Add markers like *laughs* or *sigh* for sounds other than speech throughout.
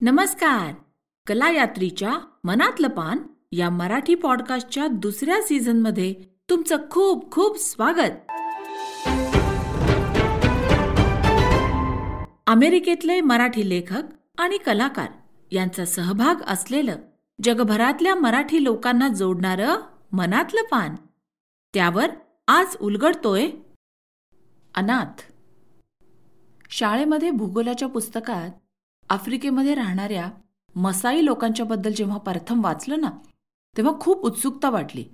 नमस्कार. कलायात्रीच्या मनातलं पान या मराठी पॉडकास्टच्या दुसऱ्या सीझनमध्ये तुमचं खूप खूप स्वागत. अमेरिकेतले मराठी लेखक आणि कलाकार यांचा सहभाग असलेलं जगभरातल्या मराठी लोकांना जोडणारं मनातलं पान. त्यावर आज उलगडतोय अनाथ. शाळेमध्ये भूगोलाच्या पुस्तकात आफ्रिकेमध्ये राहणाऱ्या मसाई लोकांच्याबद्दल जेव्हा प्रथम वाचलं ना तेव्हा खूप उत्सुकता वाटली.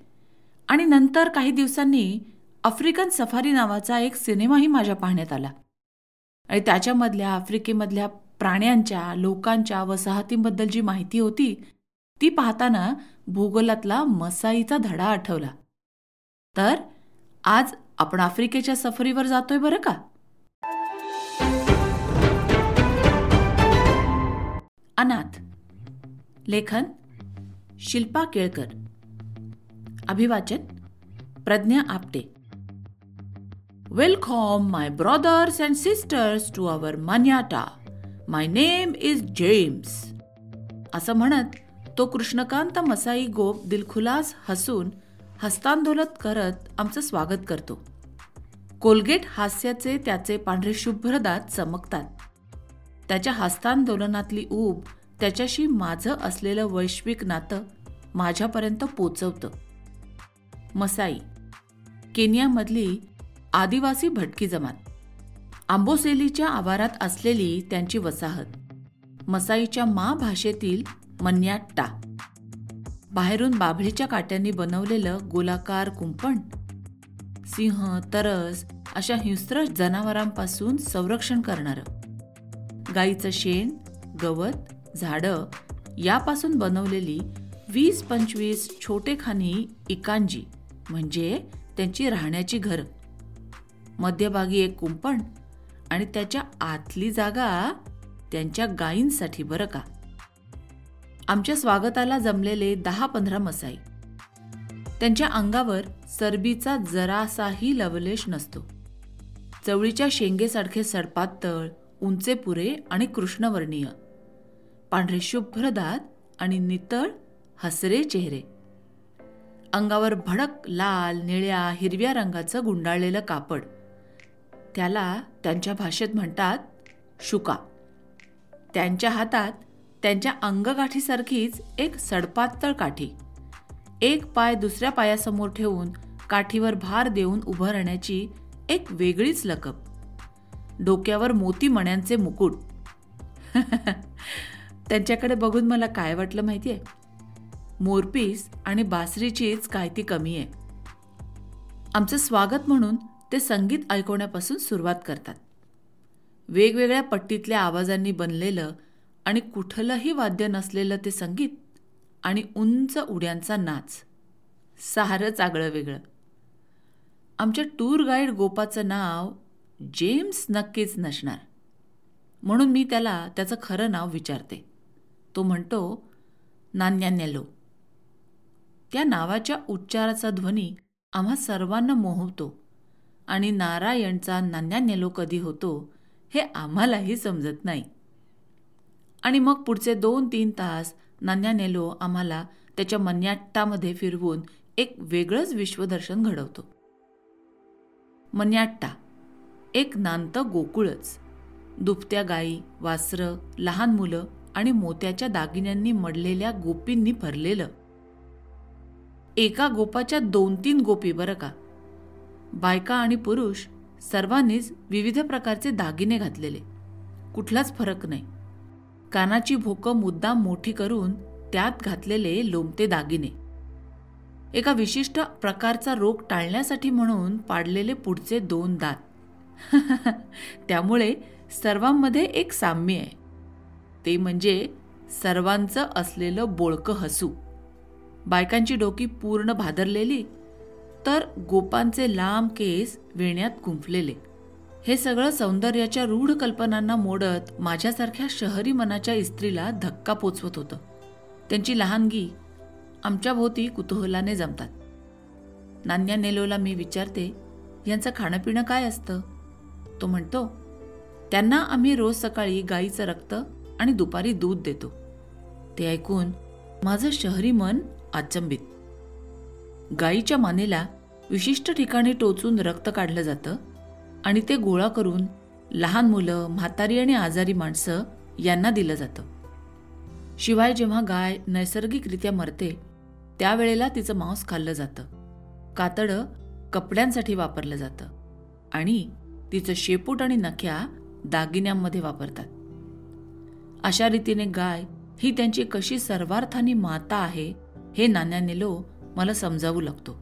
आणि नंतर काही दिवसांनी आफ्रिकन सफारी नावाचा एक सिनेमाही माझ्या पाहण्यात आला. आणि त्याच्यामधल्या आफ्रिकेमधल्या प्राण्यांच्या लोकांच्या वसाहतींबद्दल जी माहिती होती ती पाहताना भूगोलातला मसाईचा धडा आठवला. तर आज आपण आफ्रिकेच्या सफरीवर जातोय बरं का? अनाथ. लेखन शिल्पा केळकर. अभिवाचन Pradnya Apte. Welcome my brothers and sisters to our manyatta my name is James असं म्हणत तो कृष्णकांत मसाई गोप दिलखुलास हसून हस्तांदोलत करत आमचं स्वागत करतो. कोलगेट हास्याचे त्याचे पांढरे शुभ्र दात चमकतात. त्याच्या हस्तांदोलनातली ऊब त्याच्याशी माझं असलेलं वैश्विक नातं माझ्यापर्यंत पोचवतं. मसाई केनियामधली आदिवासी भटकी जमात. आंबोसेलीच्या आवारात असलेली त्यांची वसाहत. मसाईच्या मा भाषेतील मन्याट्टा. बाहेरून बाभळीच्या काट्यांनी बनवलेलं गोलाकार कुंपण. सिंह तरस अशा हिंस्त्र जनावरांपासून संरक्षण करणारं. गाईचं शेण गवत झाडं यापासून बनवलेली वीस पंचवीस छोटेखानी इकांजी म्हणजे त्यांची राहण्याची घरं. मध्यभागी एक कुंपण आणि त्याच्या आतली जागा त्यांच्या गायींसाठी बरं का? आमच्या स्वागताला जमलेले दहा पंधरा मसाई. त्यांच्या अंगावर सरबीचा जरासाही लवलेश नसतो. चवळीच्या शेंगेसारखे सडपातळ उंचे पुरे आणि कृष्णवर्णीय. पांढरे शुभ्र दात आणि नितळ हसरे चेहरे. अंगावर भडक लाल निळ्या हिरव्या रंगाचं गुंडाळलेलं कापड. त्याला त्यांच्या भाषेत म्हणतात शुका. त्यांच्या हातात त्यांच्या अंगगाठीसारखीच एक सडपातळ काठी. एक पाय दुसऱ्या पायासमोर ठेवून काठीवर भार देऊन उभं राहण्याची एक वेगळीच लकब. डोक्यावर मोती मण्यांचे मुकुट. त्यांच्याकडे बघून मला काय वाटलं माहिती आहे मोरपीस आणि बासरीचीच काय ती कमी आहे. आमचं स्वागत म्हणून ते संगीत ऐकवण्यापासून सुरुवात करतात. वेगवेगळ्या पट्टीतल्या आवाजांनी बनलेलं आणि कुठलंही वाद्य नसलेलं ते संगीत आणि उंच उड्यांचा नाच. सारंच आगळं वेगळं. आमच्या टूर गाईड गोपाचं नाव जेम्स नक्कीच नसणार. म्हणून मी त्याला त्याचं खरं नाव विचारते. तो म्हणतो नान्यान्यालो. त्या नावाच्या उच्चाराचा ध्वनी आम्हा सर्वांना मोहवतो आणि नारायणचा नान्यान्यालो कधी होतो हे आम्हालाही समजत नाही. आणि मग पुढचे दोन तीन तास नान्यानेलो आम्हाला त्याच्या मन्याट्टामध्ये फिरवून एक वेगळंच विश्वदर्शन घडवतो. मन्याट्टा. एक नांत गोकुळच. दुपत्या गायी वासरं लहान मुलं आणि मोत्याच्या दागिन्यांनी मडलेल्या गोपींनी भरलेलं. एका गोपाच्या दोन तीन गोपी बरं का. बायका आणि पुरुष सर्वांनीच विविध प्रकारचे दागिने घातलेले. कुठलाच फरक नाही. कानाची भोकं मुद्दाम मोठी करून त्यात घातलेले लोमते दागिने. एका विशिष्ट प्रकारचा रोग टाळण्यासाठी म्हणून पाडलेले पुढचे दोन दात. *laughs* त्यामुळे सर्वांमध्ये एक साम्य आहे. ते म्हणजे सर्वांचं असलेलं बोळकं हसू. बायकांची डोकी पूर्ण भादरलेली तर गोपांचे लांब केस वेण्यात गुंफलेले. हे सगळं सौंदर्याच्या रूढ कल्पनांना मोडत माझ्यासारख्या शहरी मनाच्या इस्त्रीला धक्का पोचवत होतं. त्यांची लहानगी आमच्या भोवती कुतूहलाने जमतात. नान्या नेलोला मी विचारते यांचं खाणंपिणं काय असतं? तो म्हणतो त्यांना आम्ही रोज सकाळी गाईचं रक्त आणि दुपारी दूध देतो. ते ऐकून माझं शहरी मन अचंबित गाईच्या मानेला विशिष्ट ठिकाणी टोचून रक्त काढलं जातं आणि ते गोळा करून लहान मुलं म्हातारी आणि आजारी माणसं यांना दिलं जातं. शिवाय जेव्हा गाय नैसर्गिकरित्या मरते त्यावेळेला तिचं मांस खाल्लं जातं. कातडं कपड्यांसाठी वापरलं जातं आणि तिचं शेपूट आणि नख्या दागिन्यांमध्ये वापरतात. अशा रीतीने गाय ही त्यांची कशी सर्वार्थानी माता आहे हे नाण्यानेलो मला समजावू लागतो.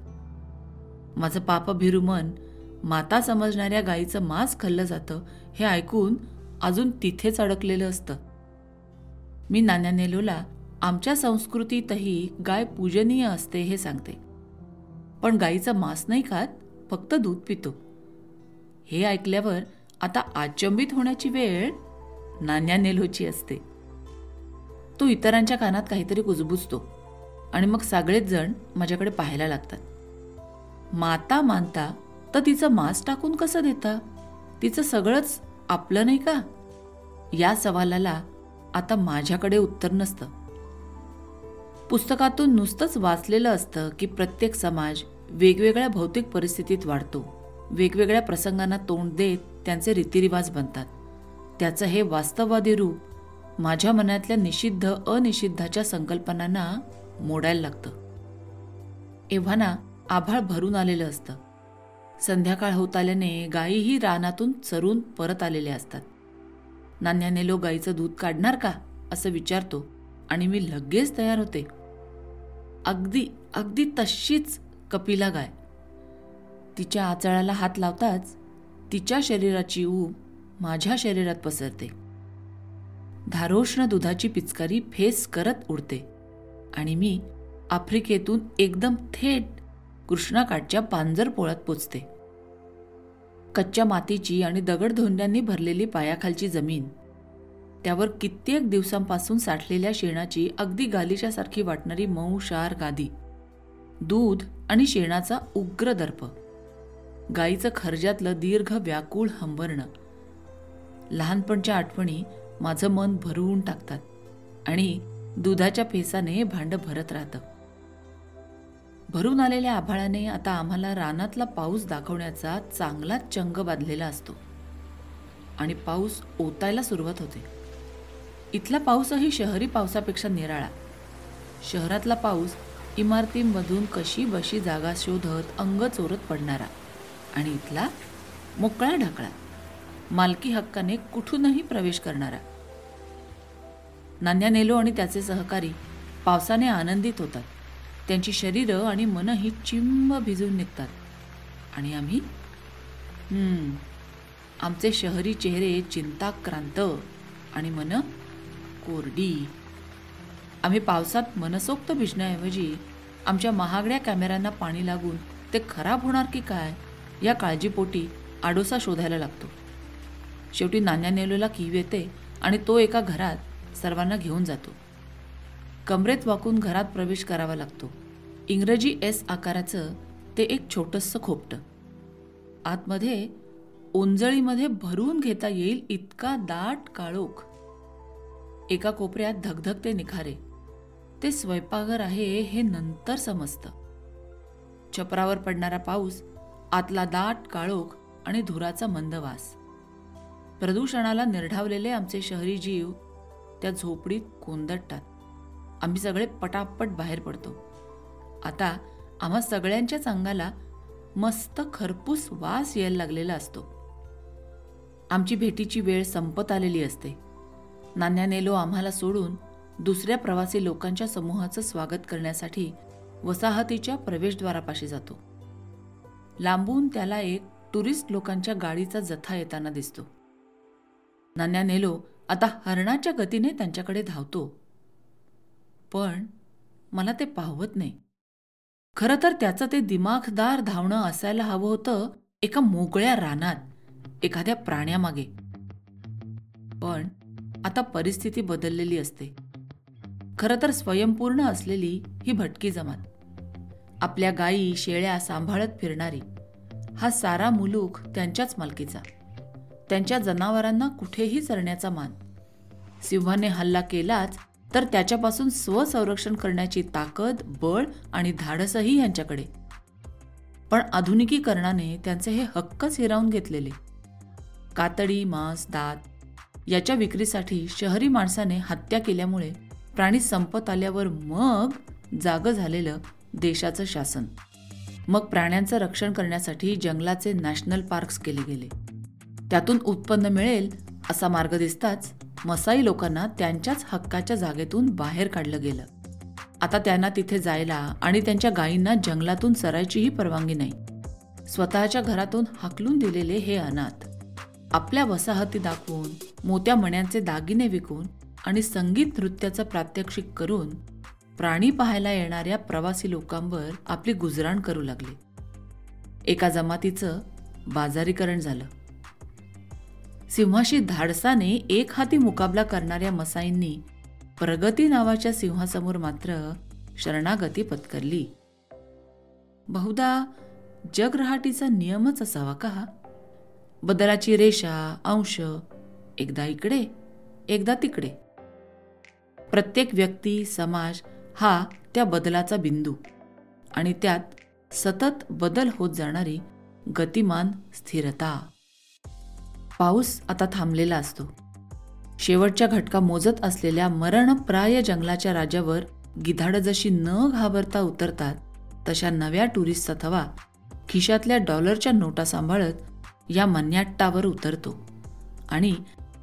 माझं पापभिरू मन माता समजणाऱ्या गायीचं मांस खाल्लं जातं हे ऐकून अजून तिथेच अडकलेलं असतं. मी नाण्यानेलोला आमच्या संस्कृतीतही गाय पूजनीय असते हे सांगते. पण गाईचं मांस नाही खात फक्त दूध पितो. हे ऐकल्यावर आता आचंबित होण्याची वेळ नान्या नेलोची असते. तो इतरांच्या कानात काहीतरी कुजबुजतो आणि मग सगळेच जण माझ्याकडे पाहायला लागतात. माता मानता तर तिचं मांस टाकून कसं देता? तिचं सगळंच आपलं नाही का? या सवालाला आता माझ्याकडे उत्तर नसतं. पुस्तकातून नुसतंच वाचलेलं असतं की प्रत्येक समाज वेगवेगळ्या भौतिक परिस्थितीत वाढतो. वेगवेगळ्या प्रसंगांना तोंड देत त्यांचे रीतिरिवाज बनतात. त्याचं हे वास्तववादी रूप माझ्या मनातल्या निषिद्ध अनिषिद्धाच्या संकल्पनांना मोडायला लागतं. एव्हाना आभाळ भरून आलेलं असतं. संध्याकाळ होत आल्याने गायीही रानातून चरून परत आलेल्या असतात. नान्याने लो गाईचं दूध काढणार का? असं विचारतो आणि मी लगेच तयार होते. अगदी अगदी तशीच कपिला गाय. तिच्या आचळाला हात लावताच तिच्या शरीराची ऊब माझ्या शरीरात पसरते. धारोष्ण दुधाची पिचकारी फेस करत उडते आणि मी आफ्रिकेतून एकदम थेट कृष्णाकाठच्या पांजर पोळ्यात पोचते. कच्च्या मातीची आणि दगडधोंड्यांनी भरलेली पायाखालची जमीन त्यावर कित्येक दिवसांपासून साठलेल्या शेणाची अगदी गालिशासारखी वाटणारी मऊ शार गादी दूध आणि शेणाचा उग्र दर्प. गाईचं खर्जातलं दीर्घ व्याकुळ हंबरणं. लहानपणच्या आठवणी माझं मन भरवून टाकतात आणि दुधाच्या फेसाने भांड भरत राहतं. भरून आलेल्या आभाळाने आता आम्हाला रानातला पाऊस दाखवण्याचा चांगलाच चंग बांधलेला असतो. आणि पाऊस ओतायला सुरुवात होते. इथला पाऊसही शहरी पावसापेक्षा निराळा. शहरातला पाऊस इमारतींमधून कशी बशी जागा शोधत अंग चोरत पडणारा. आणि इथला मोकळा ढाकळा. मालकी हक्काने कुठूनही प्रवेश करणारा. नान्या नेलो आणि त्याचे सहकारी पावसाने आनंदित होतात. त्यांची शरीरं आणि मनं ही चिंब भिजून निघतात. आणि आम्ही आमचे शहरी चेहरे चिंताक्रांत आणि मन कोरडी. आम्ही पावसात मनसोक्त भिजण्याऐवजी आमच्या महागड्या कॅमेऱ्यांना पाणी लागून ते खराब होणार की काय? या काळजीपोटी आडोसा शोधायला लागतो. शेवटी नाण्या नेलोला कीव येते आणि तो एका घरात सर्वांना घेऊन जातो. कमरेत वाकून घरात प्रवेश करावा लागतो. इंग्रजी एस आकाराचं ते एक छोटंसं खोपटं. आतमध्ये ओंजळीमध्ये भरून घेता येईल इतका दाट काळोख. एका कोपऱ्यात धगधगते निखारे. ते स्वयंपाकघर आहे हे नंतर समजतं. छपरावर पडणारा पाऊस आतला दाट काळोख आणि धुराचा मंदवास. प्रदूषणाला निर्ढावलेले आमचे शहरी जीव त्या झोपडीत कोंदटतात. आम्ही सगळे पटापट बाहेर पडतो. आता आम्हा सगळ्यांच्याच अंगाला मस्त खरपूस वास यायला लागलेला असतो. आमची भेटीची वेळ संपत आलेली असते. नान्यानेलो आम्हाला सोडून दुसऱ्या प्रवासी लोकांच्या समूहाचं स्वागत करण्यासाठी वसाहतीच्या प्रवेशद्वारापाशी जातो. लांबून त्याला एक टुरिस्ट लोकांच्या गाडीचा जथा येताना दिसतो. नान्यानेलो आता हरणाच्या गतीने त्यांच्याकडे धावतो. पण मला ते पाहवत नाही. खरं तर त्याचं ते दिमाखदार धावणं असायला हवं होतं एका मोकळ्या रानात एखाद्या प्राण्यामागे. पण आता परिस्थिती बदललेली असते. खरं तर स्वयंपूर्ण असलेली ही भटकी जमात. आपल्या गायी शेळ्या सांभाळत फिरणारी. हा सारा मुलूक त्यांच्याच मालकीचा. त्यांच्या जनावरांना कुठेही चरण्याचा मान. सिंहाने हल्ला केलाच तर त्याच्यापासून स्वसंरक्षण करण्याची ताकद बळ आणि धाडसही यांच्याकडे. पण आधुनिकीकरणाने त्यांचे हे हक्कच हिरावून घेतलेले. कातडी मांस दात याच्या विक्रीसाठी शहरी माणसाने हत्या केल्यामुळे प्राणी संपत आल्यावर मग जाग झालेलं देशाचं शासन. मग प्राण्यांचं रक्षण करण्यासाठी जंगलाचे नॅशनल पार्क्स केले गेले. त्यातून उत्पन्न मिळेल असा मार्ग दिसताच मसाई लोकांना त्यांच्याच हक्काच्या जागेतून बाहेर काढलं गेलं. आता त्यांना तिथे जायला आणि त्यांच्या गायींना जंगलातून चरायचीही परवानगी नाही. स्वतःच्या घरातून हाकलून दिलेले हे अनाथ. आपल्या वसाहती दाखवून मोत्या मण्यांचे दागिने विकून आणि संगीत नृत्याचं प्रात्यक्षिक करून प्राणी पाहायला येणाऱ्या प्रवासी लोकांवर आपली गुजराण करू लागले. एका जमातीचं बाजारीकरण झालं. सिंहाशी धाडसाने एक हाती मुकाबला करणाऱ्या मसाईंनी प्रगती नावाच्या सिंहासमोर मात्र शरणागती पत्करली. बहुधा जगरहाटीचा नियमच असावा का? बदलाची रेषा अंश एकदा इकडे एकदा तिकडे. प्रत्येक व्यक्ती समाज हा त्या बदलाचा बिंदू. आणि त्यात सतत बदल होत जाणारी गतिमान स्थिरता. पाऊस आता थांबलेला असतो. शेवटच्या घटका मोजत असलेल्या मरणप्राय जंगलाच्या राजावर गिधाड जशी न घाबरता उतरतात तशा नव्या टुरिस्टचा थवा खिशातल्या डॉलरच्या नोटा सांभाळत या मन्याट्टावर उतरतो. आणि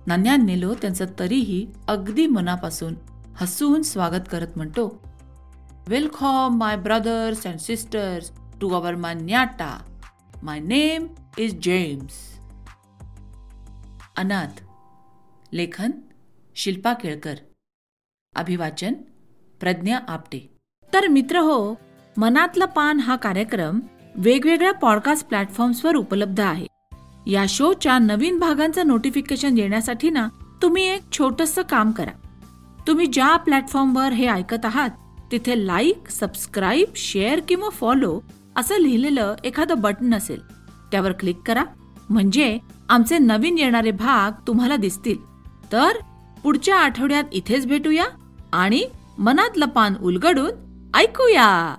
नान्या नेलो त्यांचं तरीही अगदी मनापासून हसून स्वागत करत म्हणतो welcome my brothers and sisters to our manyatta my name is James अनाथ लेखन शिल्पा केळकर. अभिवाचन प्रज्ञा आपटे. तर मित्र हो मनातलं पान हा कार्यक्रम वेगवेगळ्या पॉडकास्ट प्लॅटफॉर्म्सवर उपलब्ध आहे. या शोच्या नवीन भागांचं नोटिफिकेशन येण्यासाठी ना तुम्ही एक छोटंसं काम करा. तुम्ही ज्या प्लॅटफॉर्मवर हे ऐकत आहात तिथे लाईक सबस्क्राईब शेअर किंवा फॉलो असं लिहिलेलं एखादं बटन असेल त्यावर क्लिक करा. म्हणजे आमचे नवीन येणारे भाग तुम्हाला दिसतील. तर पुढच्या आठवड्यात इथेच भेटूया आणि मनातलं पान उलगडून ऐकूया.